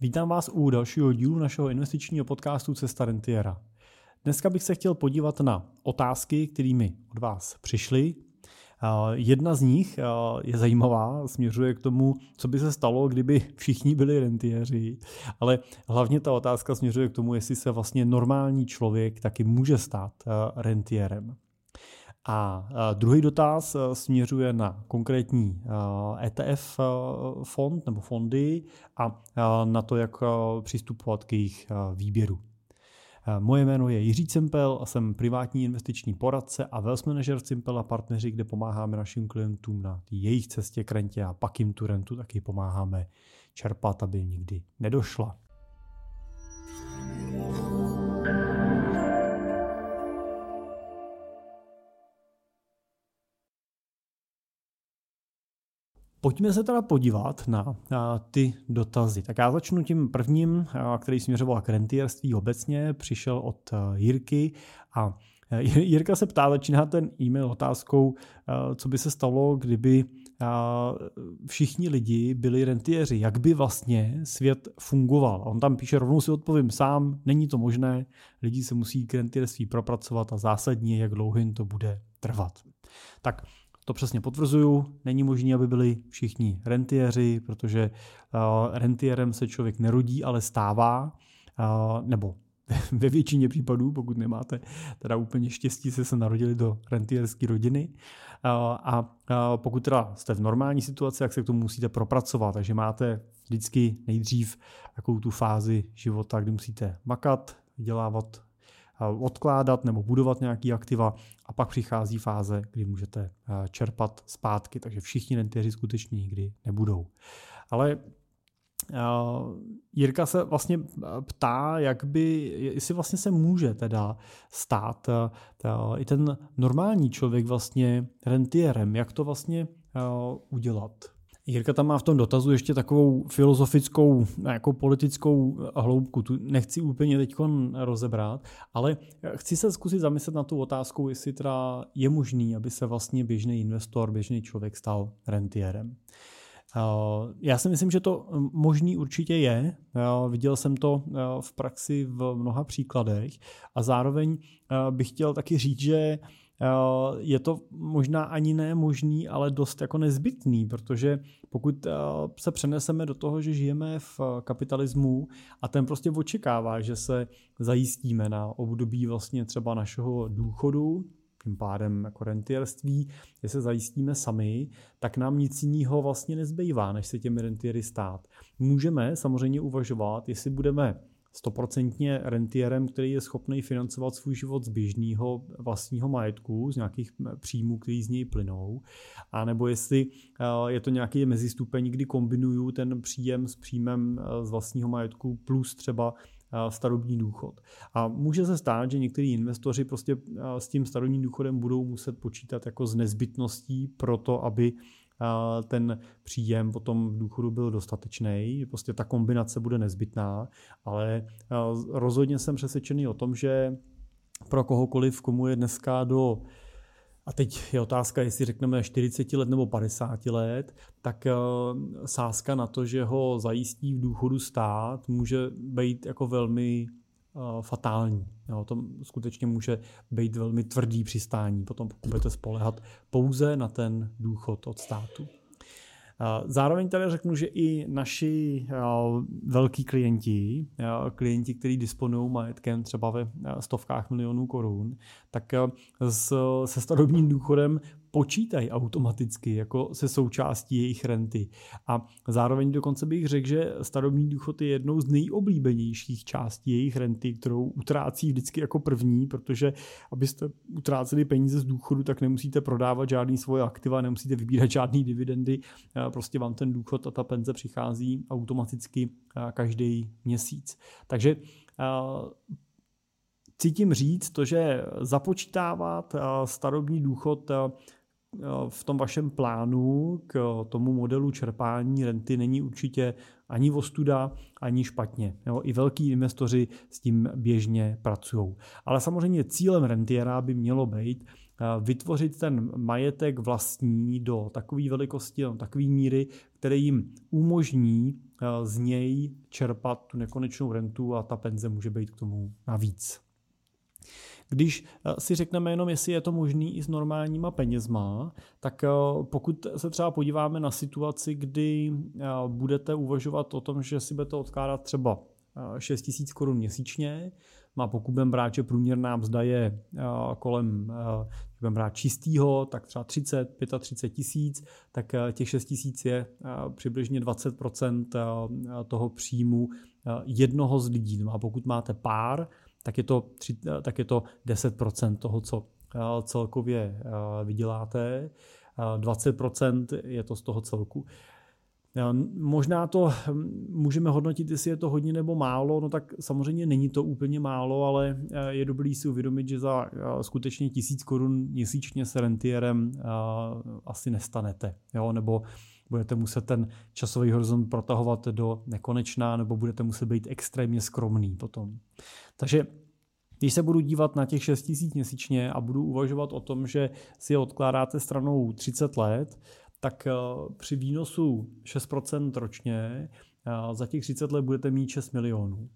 Vítám vás u dalšího dílu našeho investičního podcastu Cesta Rentiera. Dneska bych se chtěl podívat na otázky, kterými od vás přišly. Jedna z nich je zajímavá, směřuje k tomu, co by se stalo, kdyby všichni byli rentieři, ale hlavně ta otázka směřuje k tomu, jestli se vlastně normální člověk taky může stát rentierem. A druhý dotaz e, směřuje na konkrétní ETF e fond nebo fondy a na to, jak přistupovat k jejich výběru. Moje jméno je Jiří Cimpel a jsem privátní investiční poradce a wealth manager Cimpel a partneři, kde pomáháme našim klientům na jejich cestě k rentě a pak jim tu rentu taky pomáháme čerpat, aby nikdy nedošla. Pojďme se teda podívat na, ty dotazy. Tak já začnu tím prvním, který směřoval k rentierství obecně, přišel od Jirky a Jirka se ptá, začíná ten e-mail otázkou, co by se stalo, kdyby všichni lidi byli rentieři, jak by vlastně svět fungoval. On tam píše, rovnou si odpovím sám, není to možné, lidi se musí k rentierství propracovat a zásadně, jak dlouho jim to bude trvat. Tak to přesně potvrzuju. Není možné, aby byli všichni rentiéři, protože uh, rentierem se člověk nerodí, ale stává, uh, nebo ve většině případů, pokud nemáte teda úplně štěstí, se se narodili do rentierské rodiny. A pokud teda jste v normální situaci, jak se k tomu musíte propracovat. Takže máte vždycky nejdřív takovou tu fázi života, kdy musíte makat, vydělávat odkládat nebo budovat nějaký aktiva a pak přichází fáze, kdy můžete čerpat zpátky, takže všichni rentieri skutečně nikdy nebudou. Ale Jirka se vlastně ptá, jak by, jestli vlastně se může teda stát i ten normální člověk vlastně rentierem, jak to vlastně udělat. Jirka tam má v tom dotazu ještě takovou filozofickou, jako politickou hloubku. Tu nechci úplně teď rozebrat, ale chci se zkusit zamyslet na tu otázku, jestli teda je možný, aby se vlastně běžný investor, běžný člověk stal rentierem. Já si myslím, že to možný určitě je. Viděl jsem to v praxi v mnoha příkladech a zároveň bych chtěl taky říct, že Eh, je to možná ani ne možný, ale dost jako nezbytný, protože pokud eh, se přeneseme do toho, že žijeme v kapitalismu a ten prostě očekává, že se zajistíme na období vlastně třeba našeho důchodu, tím pádem jako rentierství, že se zajistíme sami, tak nám nic jiného vlastně nezbývá, než se těmi rentiery stát. Můžeme samozřejmě uvažovat, jestli budeme stoprocentně rentierem, který je schopný financovat svůj život z běžného vlastního majetku, z nějakých příjmů, který z něj plynou, a nebo jestli eh, je to nějaký mezistupeň, kdy kombinuju ten příjem s příjmem eh, z vlastního majetku plus třeba eh, starobní důchod. A může se stát, že někteří investoři prostě s tím starobním důchodem budou muset počítat jako z nezbytností pro to, aby ten příjem potom v důchodu byl dostatečný. Prostě ta kombinace bude nezbytná, ale rozhodně jsem přesvědčený o tom, že pro kohokoliv, komu je dneska do a teď je otázka, jestli řekneme 40 let nebo 50 let, tak sázka na to, že ho zajistí v důchodu stát, může být jako velmi fatální. Jo, to skutečně může být velmi tvrdý přistání, potom pokud budete spolehat pouze na ten důchod od státu. Eh, zároveň tady řeknu, že i naši eh, velký klienti, klienti, kteří disponují majetkem třeba ve stovkách milionů korun, tak se starobním důchodem počítají automaticky jako se součástí jejich renty. A zároveň dokonce bych řekl, že starobní důchod je jednou z nejoblíbenějších částí jejich renty, kterou utrácí vždycky jako první, protože abyste utráceli peníze z důchodu, tak nemusíte prodávat žádný svoje aktiva, nemusíte vybírat žádný dividendy, prostě vám ten důchod a ta penze přichází automaticky každý měsíc. Takže cítím říct to, že započítávat starobní důchod v tom vašem plánu k tomu modelu čerpání renty není určitě ani ostuda, ani špatně. Jo, I velký investoři s tím běžně pracují. Ale samozřejmě cílem rentiera by mělo být, vytvořit ten majetek vlastní do takové velikosti, do takové míry, které jim umožní z něj čerpat tu nekonečnou rentu a ta penze může být k tomu navíc. Když si řekneme jenom, jestli je to možný i s normálníma penězma, tak pokud se třeba podíváme na situaci, kdy budete uvažovat o tom, že si budete odkládat třeba 6 000 korun měsíčně, má pokud budeme brát, že průměrná mzda je kolem, budeme brát čistýho, tak třeba 30, 35 tisíc, tak těch 6 tisíc je přibližně 20% toho příjmu jednoho z lidí. No a pokud máte pár, tak je to, tak je to 10% toho, co celkově vyděláte. 20% je to z toho celku. Možná to hm, můžeme hodnotit, jestli je to hodně nebo málo, no tak samozřejmě není to úplně málo, ale eh, je dobrý si uvědomit, že za eh, skutečně tisíc korun měsíčně s rentierem eh, asi nestanete, jo? nebo budete muset ten časový horizont protahovat do nekonečná, nebo budete muset být extrémně skromný potom. Takže když se budu dívat na těch 6 tisíc měsíčně a budu uvažovat o tom, že si odkládáte stranou 30 let, tak eh, při výnosu 6% ročně eh, za těch 30 let budete mít 6 milionů.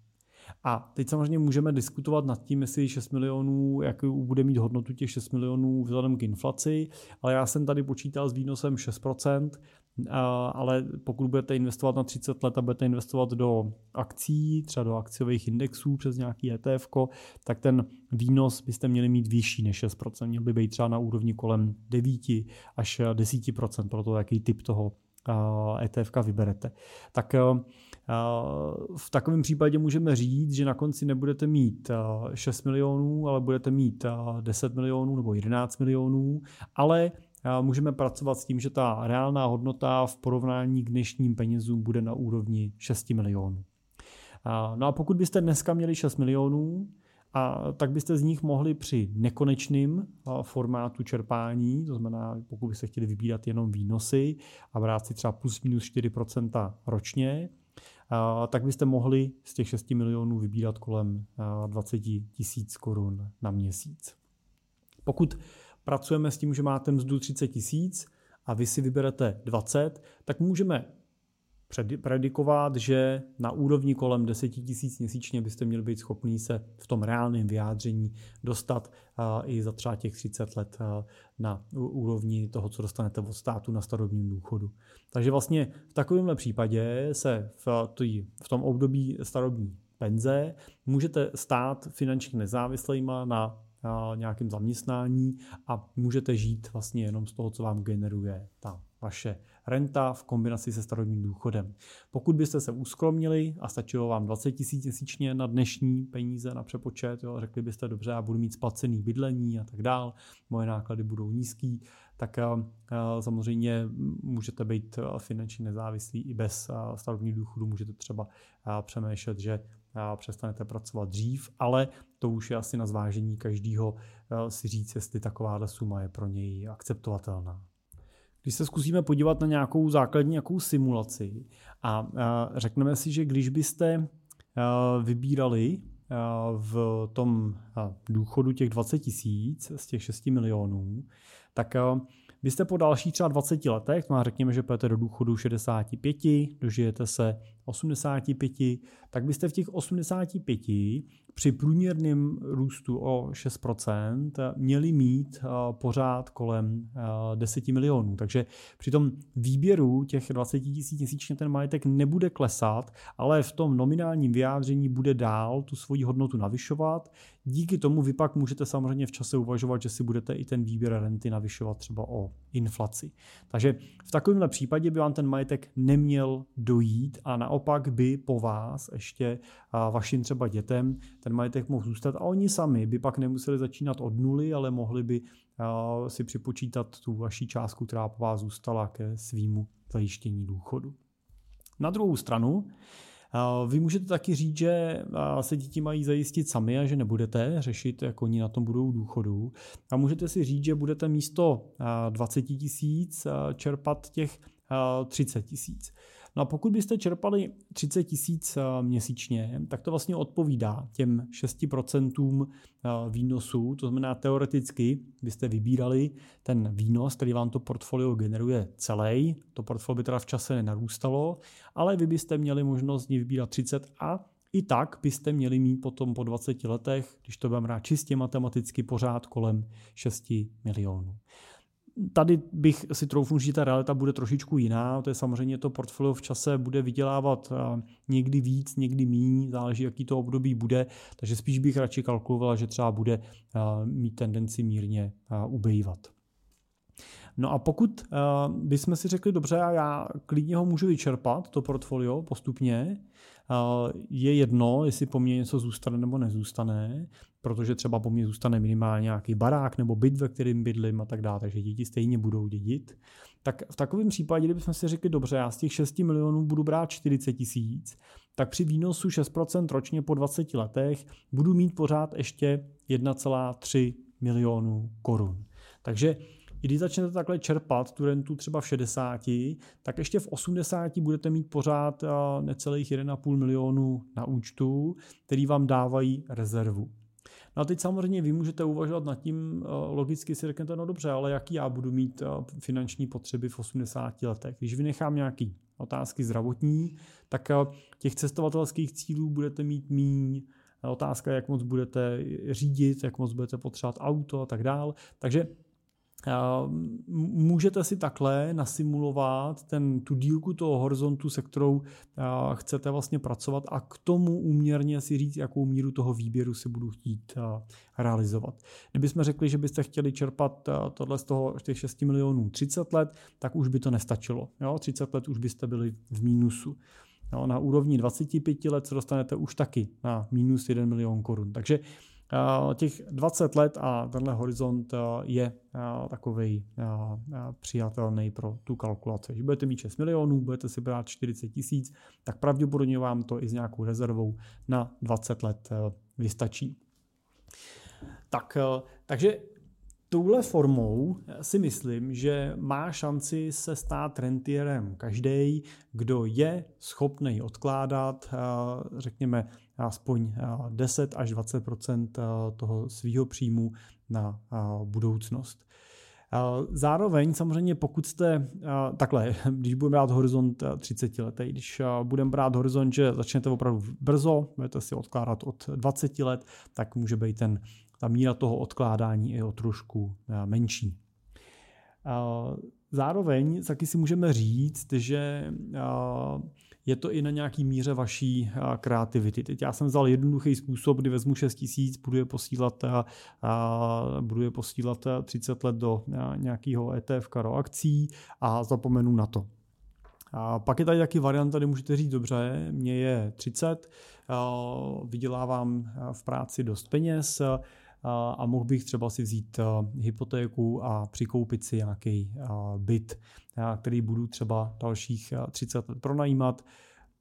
A teď samozřejmě můžeme diskutovat nad tím, jestli 6 milionů, jak bude mít hodnotu těch 6 milionů vzhledem k inflaci, ale já jsem tady počítal s výnosem 6%, ale pokud budete investovat na 30 let a budete investovat do akcí, třeba do akciových indexů přes nějaký ETF, tak ten výnos byste měli mít vyšší než 6%. Měl by být třeba na úrovni kolem 9 až 10%, pro to, jaký typ toho ETF vyberete. Tak v takovém případě můžeme říct, že na konci nebudete mít 6 milionů, ale budete mít 10 milionů nebo 11 milionů, ale můžeme pracovat s tím, že ta reálná hodnota v porovnání k dnešním penězům bude na úrovni 6 milionů. No a pokud byste dneska měli 6 milionů, a tak byste z nich mohli při nekonečném formátu čerpání, to znamená, pokud byste chtěli vybírat jenom výnosy a brát si třeba plus minus 4% ročně, tak byste mohli z těch 6 milionů vybírat kolem 20 tisíc korun na měsíc. Pokud pracujeme s tím, že máte mzdu 30 tisíc a vy si vyberete 20, tak můžeme predikovat, že na úrovni kolem 10 tisíc měsíčně byste měli být schopný se v tom reálném vyjádření dostat i za třeba těch 30 let na úrovni toho, co dostanete od státu na starobním důchodu. Takže vlastně v takovémhle případě se v, tom období starobní penze můžete stát finančně nezávislýma na nějakém zaměstnání a můžete žít vlastně jenom z toho, co vám generuje ta vaše renta v kombinaci se starobním důchodem. Pokud byste se uskromnili a stačilo vám 20 tisíc měsíčně na dnešní peníze na přepočet, jo, řekli byste dobře, já budu mít splacený bydlení a tak dál, moje náklady budou nízký, tak samozřejmě můžete být finančně nezávislí i bez starobního důchodu, můžete třeba přemýšlet, že přestanete pracovat dřív, ale to už je asi na zvážení každého si říct, jestli takováhle suma je pro něj akceptovatelná. Když se zkusíme podívat na nějakou základní nějakou simulaci a, řekneme si, že když byste vybírali v tom důchodu těch 20 tisíc z těch 6 milionů, tak byste po dalších třeba 20 letech, to řekněme, že půjdete do důchodu 65, dožijete se 85, tak byste v těch 85 při průměrném růstu o 6% měli mít eh, pořád kolem 10 eh, milionů. Takže při tom výběru těch 20 tisíc měsíčně ten majetek nebude klesat, ale v tom nominálním vyjádření bude dál tu svoji hodnotu navyšovat. Díky tomu vy pak můžete samozřejmě v čase uvažovat, že si budete i ten výběr renty navyšovat třeba o inflaci. Takže v takovémhle případě by vám ten majetek neměl dojít a naopak by po vás ještě vašim třeba dětem ten majetek mohl zůstat a oni sami by pak nemuseli začínat od nuly, ale mohli by si připočítat tu vaši částku, která po vás zůstala ke svýmu zajištění důchodu. Na druhou stranu, vy můžete taky říct, že se děti mají zajistit sami a že nebudete řešit, jak oni na tom budou důchodu. A můžete si říct, že budete místo 20 tisíc čerpat těch 30 tisíc. No a pokud byste čerpali 30 tisíc měsíčně, tak to vlastně odpovídá těm 6% výnosů, to znamená teoreticky byste vybírali ten výnos, který vám to portfolio generuje celý, to portfolio by teda v čase nenarůstalo, ale vy byste měli možnost vybírat 30 a i tak byste měli mít potom po 20 letech, když to budeme rád čistě matematicky, pořád kolem 6 milionů. Tady bych si troufnul, že ta realita bude trošičku jiná. To je samozřejmě to portfolio v čase bude vydělávat někdy víc, někdy míň, záleží, jaký to období bude. Takže spíš bych radši kalkuloval, že třeba bude mít tendenci mírně ubejvat. No a pokud bychom si řekli, dobře, já klidně ho můžu vyčerpat, to portfolio postupně, je jedno, jestli po mně něco zůstane nebo nezůstane, protože třeba po mně zůstane minimálně nějaký barák nebo byt, ve kterým bydlím a tak dále, takže děti stejně budou dědit. Tak v takovém případě, kdybychom si řekli, dobře, já z těch 6 milionů budu brát 40 tisíc, tak při výnosu 6% ročně po 20 letech budu mít pořád ještě 1,3 milionů korun. Takže i když začnete takhle čerpat tu rentu třeba v 60, tak ještě v 80 budete mít pořád necelých 1,5 milionu na účtu, který vám dávají rezervu. No a teď samozřejmě vy můžete uvažovat nad tím, logicky si řeknete, no dobře, ale jaký já budu mít finanční potřeby v 80 letech. Když vynechám nějaký otázky zdravotní, tak těch cestovatelských cílů budete mít míň, otázka, jak moc budete řídit, jak moc budete potřebovat auto a tak dál. Takže Můžete si takhle nasimulovat ten, tu dílku toho horizontu, se kterou chcete vlastně pracovat a k tomu úměrně si říct, jakou míru toho výběru si budu chtít realizovat. Kdybychom řekli, že byste chtěli čerpat tohle z toho těch 6 milionů 30 let, tak už by to nestačilo. Jo? 30 let už byste byli v mínusu. Jo? Na úrovni 25 let se dostanete už taky na minus 1 milion korun. Takže těch 20 let a tenhle horizont je takový přijatelný pro tu kalkulaci. Když budete mít 6 milionů, budete si brát 40 tisíc, tak pravděpodobně vám to i s nějakou rezervou na 20 let vystačí. Tak, takže touhle formou si myslím, že má šanci se stát rentierem každý, kdo je schopný odkládat, řekněme, aspoň 10 až 20% toho svého příjmu na budoucnost. Zároveň samozřejmě pokud jste takhle, když budeme brát horizont 30 letý, když budeme brát horizont, že začnete opravdu brzo, budete si odkládat od 20 let, tak může být ten ta míra toho odkládání je o trošku eh, menší. Eh, zároveň taky si můžeme říct, že eh, je to i na nějaký míře vaší kreativity. Teď já jsem vzal jednoduchý způsob, kdy vezmu 6 tisíc, budu je posílat, budu je posílat 30 let do nějakého ETF do akcí a zapomenu na to. A pak je tady taky varianta, kdy můžete říct, dobře, mě je 30, vydělávám v práci dost peněz, a mohl bych třeba si vzít hypotéku a přikoupit si nějaký byt, který budu třeba dalších 30 let pronajímat.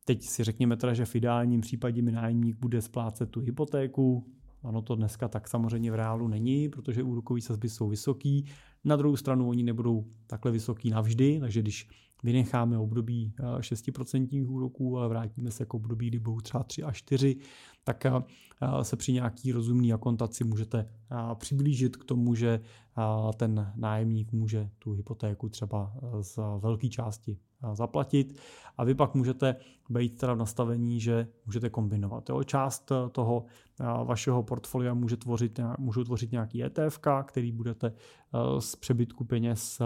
Teď si řekněme teda, že v ideálním případě mi nájemník bude splácet tu hypotéku, ano, to dneska tak samozřejmě v reálu není, protože úrokové sazby jsou vysoký. Na druhou stranu oni nebudou takhle vysoký navždy, takže když vynecháme období 6% úroků, ale vrátíme se k období, kdy budou třeba 3 až 4, tak se při nějaký rozumný akontaci můžete přiblížit k tomu, že ten nájemník může tu hypotéku třeba z velké části zaplatit a vy pak můžete být teda v nastavení, že můžete kombinovat. Jo. Část toho vašeho portfolia může tvořit, můžou tvořit nějaký ETF, který budete z přebytku peněz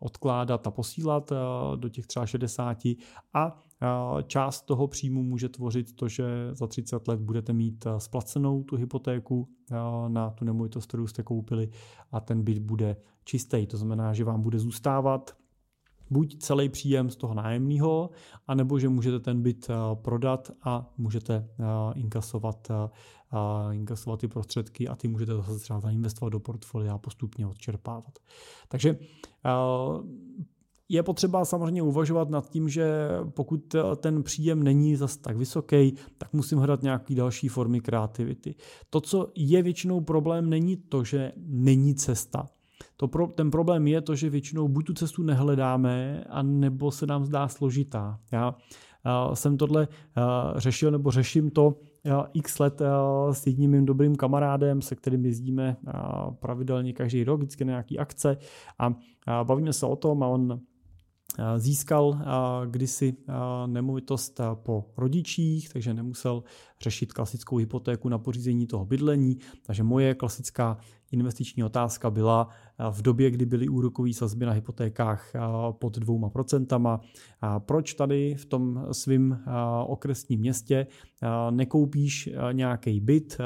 odkládat a posílat do těch třeba 60 a část toho příjmu může tvořit to, že za 30 let budete mít splacenou tu hypotéku na tu nemovitost, kterou jste koupili a ten byt bude čistý. To znamená, že vám bude zůstávat buď celý příjem z toho nájemního, anebo že můžete ten byt prodat a můžete inkasovat, inkasovat ty prostředky a ty můžete zase třeba zainvestovat do portfolia a postupně odčerpávat. Takže je potřeba samozřejmě uvažovat nad tím, že pokud ten příjem není zas tak vysoký, tak musím hledat nějaké další formy kreativity. To, co je většinou problém, není to, že není cesta. To pro, ten problém je to, že většinou buď tu cestu nehledáme, a nebo se nám zdá složitá. Já uh, jsem tohle uh, řešil nebo řeším to uh, x let s jedním mým dobrým kamarádem, se kterým jezdíme pravidelně každý rok, vždycky na nějaký akce a bavíme se o tom a on Získal kdysi nemovitost po rodičích, takže nemusel řešit klasickou hypotéku na pořízení toho bydlení. Takže moje klasická investiční otázka byla v době, kdy byly úrokové sazby na hypotékách pod dvouma procentama, proč tady v tom svém okresním městě nekoupíš nějaký byt,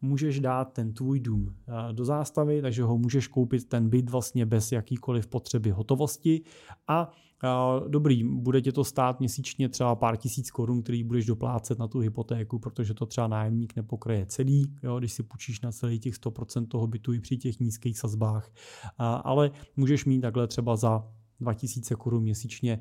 můžeš dát ten tvůj dům do zástavy, takže ho můžeš koupit ten byt vlastně bez jakýkoliv potřeby hotovosti a dobrý, bude tě to stát měsíčně třeba pár tisíc korun, který budeš doplácet na tu hypotéku, protože to třeba nájemník nepokryje celý, jo, když si půjčíš na celý těch 100% toho bytu i při těch nízkých sazbách, ale můžeš mít takhle třeba za 2000 korun měsíčně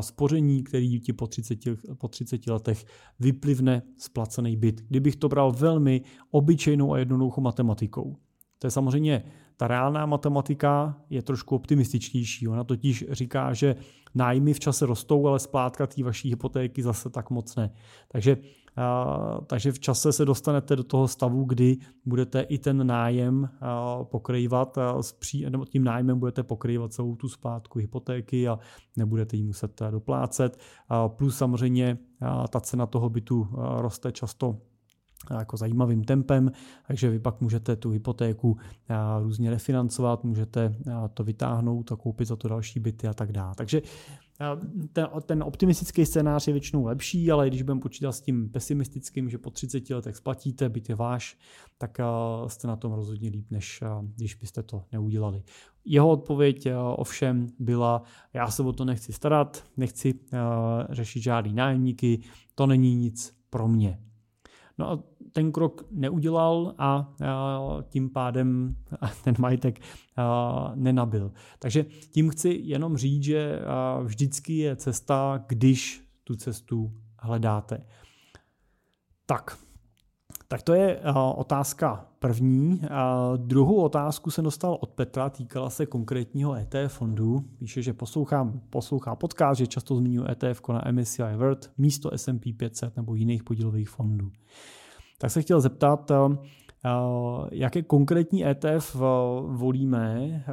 spoření, který ti po 30, po 30 letech vyplivne splacený byt. Kdybych to bral velmi obyčejnou a jednoduchou matematikou. To je samozřejmě ta reálná matematika je trošku optimističtější. Ona totiž říká, že nájmy v čase rostou, ale splátka té vaší hypotéky zase tak moc ne. Takže, a, takže v čase se dostanete do toho stavu, kdy budete i ten nájem pokrývat, nebo tím nájmem budete pokrývat celou tu splátku hypotéky a nebudete ji muset doplácet. A plus samozřejmě ta cena toho bytu roste často jako zajímavým tempem, takže vy pak můžete tu hypotéku různě refinancovat, můžete to vytáhnout a koupit za to další byty a tak dále. Takže ten, optimistický scénář je většinou lepší, ale když budeme počítat s tím pesimistickým, že po 30 letech splatíte, byt je váš, tak jste na tom rozhodně líp, než když byste to neudělali. Jeho odpověď ovšem byla, já se o to nechci starat, nechci řešit žádný nájemníky, to není nic pro mě. No a ten krok neudělal a tím pádem ten majetek nenabil. Takže tím chci jenom říct, že vždycky je cesta, když tu cestu hledáte. Tak, tak to je otázka první. Druhou otázku jsem dostal od Petra, týkala se konkrétního ETF fondu. Píše, že poslouchám, poslouchá podcast, že často zmiňuji ETF na MSCI World místo S&P 500 nebo jiných podílových fondů tak se chtěl zeptat, eh, eh, jaké konkrétní ETF eh, volíme,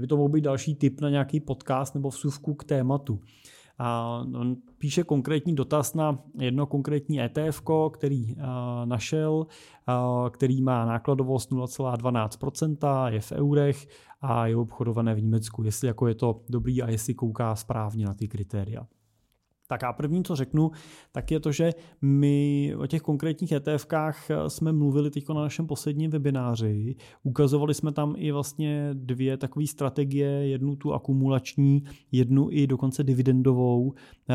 by to mohl být další tip na nějaký podcast nebo vsuvku k tématu. A on píše konkrétní dotaz na jedno konkrétní ETF, který našel, který má nákladovost 0,12%, je v eurech a je obchodované v Německu. Jestli jako je to dobrý a jestli kouká správně na ty kritéria. Tak a první, co řeknu, tak je to, že my o těch konkrétních ETFkách jsme mluvili teď na našem posledním webináři. Ukazovali jsme tam i vlastně dvě takové strategie, jednu tu akumulační, jednu i dokonce dividendovou, eh,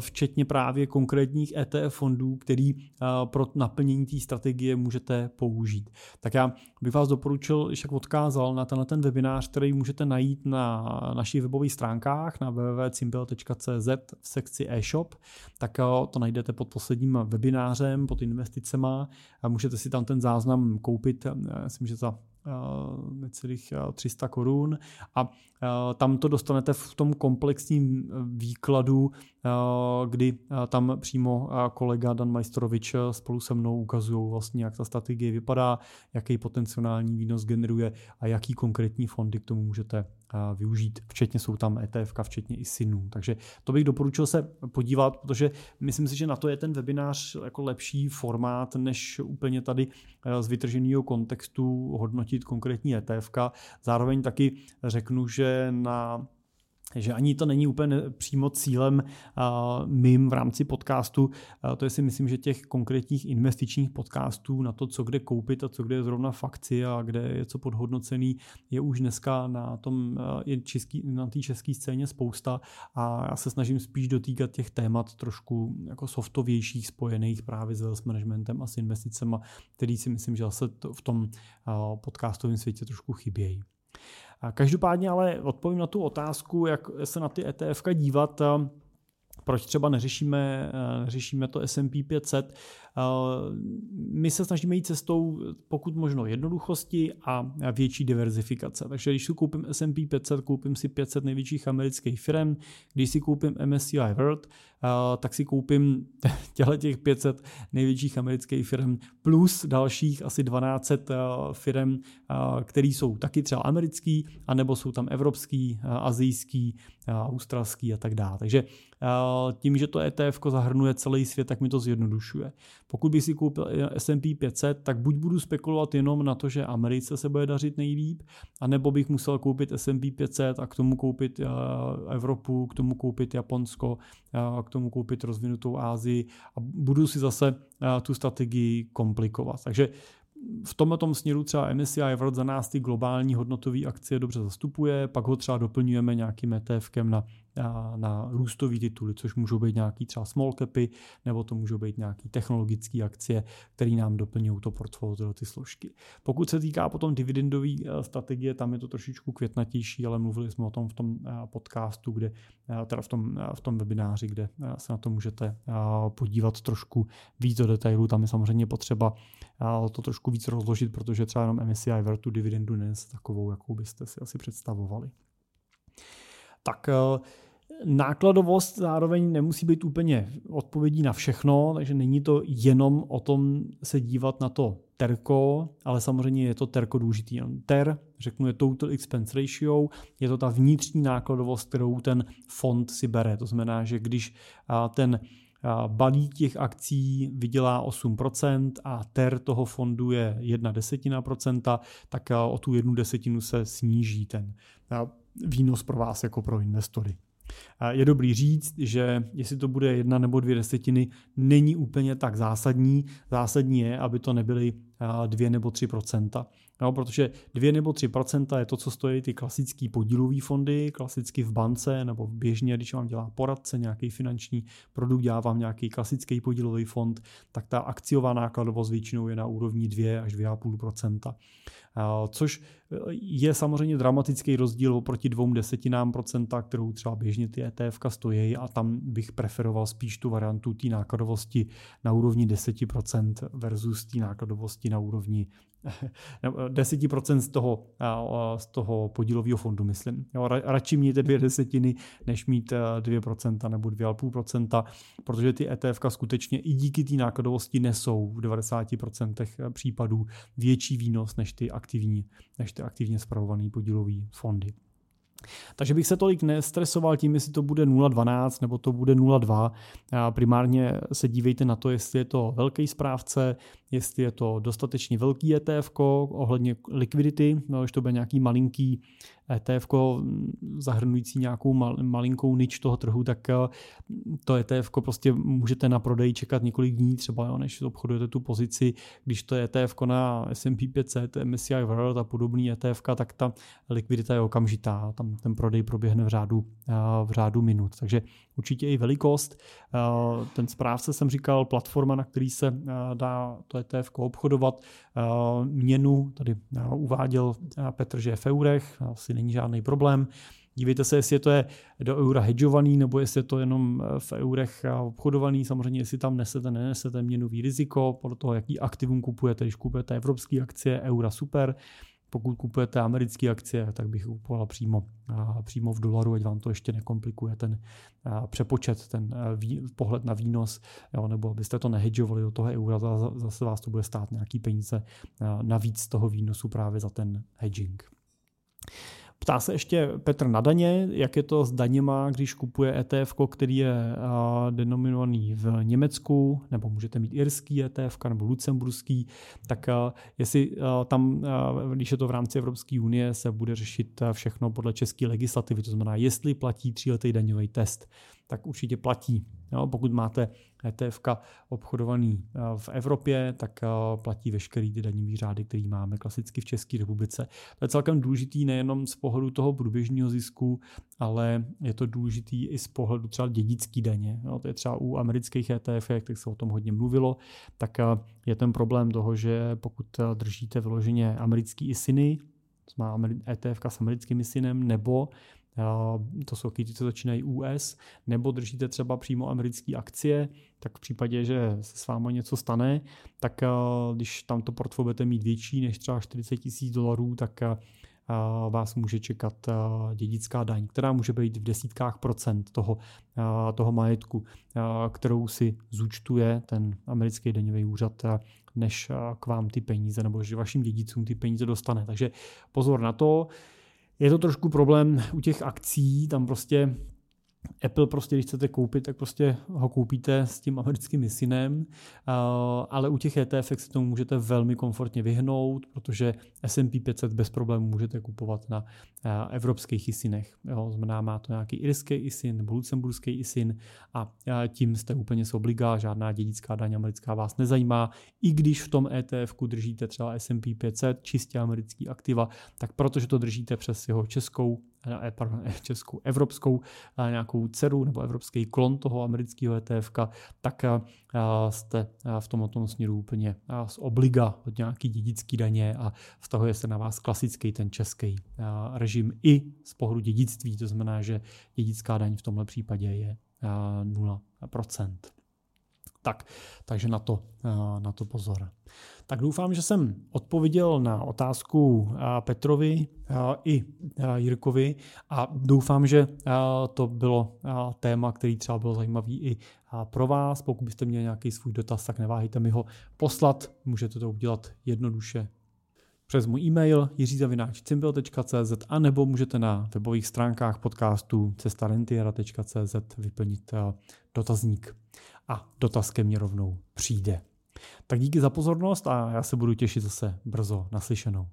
včetně právě konkrétních ETF fondů, který eh, pro naplnění té strategie můžete použít. Tak já bych vás doporučil, jak odkázal na tenhle ten webinář, který můžete najít na našich webových stránkách na www.simple.cz v sekci e-shop, tak eh, to najdete pod posledním webinářem, pod investicema. A můžete si tam ten záznam koupit, eh, myslím, že za eh, necelých 300 korun. A tam to dostanete v tom komplexním výkladu, kdy tam přímo kolega Dan Majstorovič spolu se mnou ukazují vlastně, jak ta strategie vypadá, jaký potenciální výnos generuje a jaký konkrétní fondy k tomu můžete využít. Včetně jsou tam ETF, včetně i synů. Takže to bych doporučil se podívat, protože myslím si, že na to je ten webinář jako lepší formát, než úplně tady z vytrženého kontextu hodnotit konkrétní ETF. Zároveň taky řeknu, že na že ani to není úplně přímo cílem mým v rámci podcastu. To je si myslím, že těch konkrétních investičních podcastů na to, co kde koupit a co kde je zrovna fakci a kde je co podhodnocený, je už dneska na tom uh, český, na té české scéně spousta a já se snažím spíš dotýkat těch témat trošku jako softovějších, spojených právě s wealth managementem a s investicemi, který si myslím, že zase v tom podcastovém světě trošku chybějí. Každopádně ale odpovím na tu otázku, jak se na ty ETF dívat. proč třeba neřešíme, neřešíme to S&P 500. My se snažíme jít cestou pokud možno jednoduchosti a větší diverzifikace. Takže když si koupím S&P 500, koupím si 500 největších amerických firm, když si koupím MSCI World, tak si koupím těchto těch 500 největších amerických firm plus dalších asi 12 firm, které jsou taky třeba americký, anebo jsou tam evropský, azijský, australský a tak dále. Takže tím, že to ETF zahrnuje celý svět, tak mi to zjednodušuje. Pokud bych si koupil S&P 500, tak buď budu spekulovat jenom na to, že Americe se bude dařit nejlíp, anebo bych musel koupit S&P 500 a k tomu koupit Evropu, k tomu koupit Japonsko, k tomu koupit rozvinutou Ázii a budu si zase tu strategii komplikovat. Takže v tomto směru třeba MSCI World za nás ty globální hodnotové akcie dobře zastupuje, pak ho třeba doplňujeme nějakým ETFkem na na, růstové tituly, což můžou být nějaký třeba small capy, nebo to můžou být nějaký technologické akcie, které nám doplňují to portfolio, ty složky. Pokud se týká potom dividendové eh, strategie, tam je to trošičku květnatější, ale mluvili jsme o tom v tom eh, podcastu, kde, eh, teda v tom, v tom webináři, kde se na to můžete podívat trošku víc do detailů. Tam je samozřejmě potřeba to trošku víc rozložit, protože třeba jenom MSCI World tu dividendu nes takovou, jakou byste si asi představovali. Tak nákladovost zároveň nemusí být úplně odpovědí na všechno, takže není to jenom o tom se dívat na to terko, ale samozřejmě je to terko důležitý. Ter, řeknu, je total expense ratio, je to ta vnitřní nákladovost, kterou ten fond si bere. To znamená, že když ten balík těch akcí vydělá 8% a ter toho fondu je jedna desetina procenta, tak o tu jednu desetinu se sníží ten výnos pro vás jako pro investory. Je dobrý říct, že jestli to bude jedna nebo dvě desetiny, není úplně tak zásadní. Zásadní je, aby to nebyly dvě nebo tři procenta. No, protože 2 nebo 3% je to, co stojí ty klasické podílové fondy, klasicky v bance nebo běžně, když vám dělá poradce, nějaký finanční produkt, dělá vám nějaký klasický podílový fond, tak ta akciová nákladovost většinou je na úrovni 2 až 2,5 Což je samozřejmě dramatický rozdíl oproti dvou desetinám procenta, kterou třeba běžně ty ETF stojí a tam bych preferoval spíš tu variantu té nákladovosti na úrovni 10% versus té nákladovosti na úrovni 10% z toho, z toho podílového fondu, myslím. Jo, radši mějte dvě desetiny, než mít 2% nebo 2,5%, protože ty ETF skutečně i díky té nákladovosti nesou v 90% případů větší výnos než ty aktivní, než ty aktivně spravované podílové fondy. Takže bych se tolik nestresoval tím, jestli to bude 0,12 nebo to bude 0,2. Primárně se dívejte na to, jestli je to velký správce, jestli je to dostatečně velký ETF ohledně likvidity, no, když to bude nějaký malinký ETF zahrnující nějakou mal, malinkou nič toho trhu, tak eh, to ETF prostě můžete na prodej čekat několik dní třeba, jo, než obchodujete tu pozici. Když to je ETF na S&P 500, MSCI World a podobný ETF, tak ta likvidita je okamžitá. Tam ten prodej proběhne v řádu, eh, v řádu minut. Takže určitě i velikost. Eh, ten správce jsem říkal, platforma, na který se dá to ETF obchodovat. Měnu tady uváděl Petr, že je v eurech, asi není žádný problém. Dívejte se, jestli je to je do eura hedžovaný, nebo jestli je to jenom eh, v eurech obchodovaný. Samozřejmě, jestli tam nesete, nenesete měnový riziko, podle toho, jaký aktivum kupujete. Když kupujete evropské akcie, eura super. Pokud kupujete americké akcie, tak bych kupoval přímo, přímo v dolaru, ať vám to ještě nekomplikuje ten přepočet, ten pohled na výnos, jo, nebo abyste to nehedžovali do toho eura, zase vás to bude stát nějaký peníze navíc z toho výnosu právě za ten hedging. Ptá se ještě Petr na daně, jak je to s daněma, když kupuje ETF, který je denominovaný v Německu, nebo můžete mít irský ETF nebo lucemburský, tak jestli tam, když je to v rámci Evropské unie, se bude řešit všechno podle české legislativy, to znamená, jestli platí tříletý daňový test tak určitě platí. Jo, pokud máte ETF obchodovaný eh, v Evropě, tak eh, platí veškerý ty daňový řády, který máme klasicky v České republice. To je celkem důležitý nejenom z pohledu toho průběžního zisku, ale je to důležitý i z pohledu třeba dědický daně. Jo, to je třeba u amerických ETF, jak se o tom hodně mluvilo, tak eh, je ten problém toho, že pokud držíte vyloženě americký ISINy, to má ETF s americkým ISINem, nebo to jsou ty, co začínají US, nebo držíte třeba přímo americké akcie, tak v případě, že se s vámi něco stane, tak když tam to portfolio budete mít větší než třeba 40 tisíc dolarů, tak vás může čekat dědická daň, která může být v desítkách procent toho, toho majetku, kterou si zúčtuje ten americký daňový úřad, než k vám ty peníze, nebo že vašim dědicům ty peníze dostane. Takže pozor na to. Je to trošku problém u těch akcí, tam prostě Apple prostě, když chcete koupit, tak prostě ho koupíte s tím americkým ISINem, ale u těch ETF se tomu můžete velmi komfortně vyhnout, protože S&P 500 bez problémů můžete kupovat na evropských ISINech. Jo, znamená, má to nějaký irský ISIN nebo lucemburský ISIN a tím jste úplně z žádná dědická daň americká vás nezajímá. I když v tom ETF držíte třeba S&P 500, čistě americký aktiva, tak protože to držíte přes jeho českou Eh, pardon, eh, českou, evropskou eh, nějakou dceru nebo evropský klon toho amerického ETF, tak jste v tomto směru úplně z obliga od nějaký dědický daně a vztahuje se na vás klasický ten český režim i z pohledu dědictví, to znamená, že dědická daň v tomhle případě je 0%. Tak, takže na to, na to pozor. Tak doufám, že jsem odpověděl na otázku Petrovi i Jirkovi a doufám, že to bylo téma, který třeba byl zajímavý i pro vás. Pokud byste měli nějaký svůj dotaz, tak neváhejte mi ho poslat. Můžete to udělat jednoduše přes můj e-mail jiřizavináčcimbel.cz a nebo můžete na webových stránkách podcastu cestarentiera.cz vyplnit dotazník a dotaz ke mně rovnou přijde. Tak díky za pozornost a já se budu těšit zase brzo naslyšenou.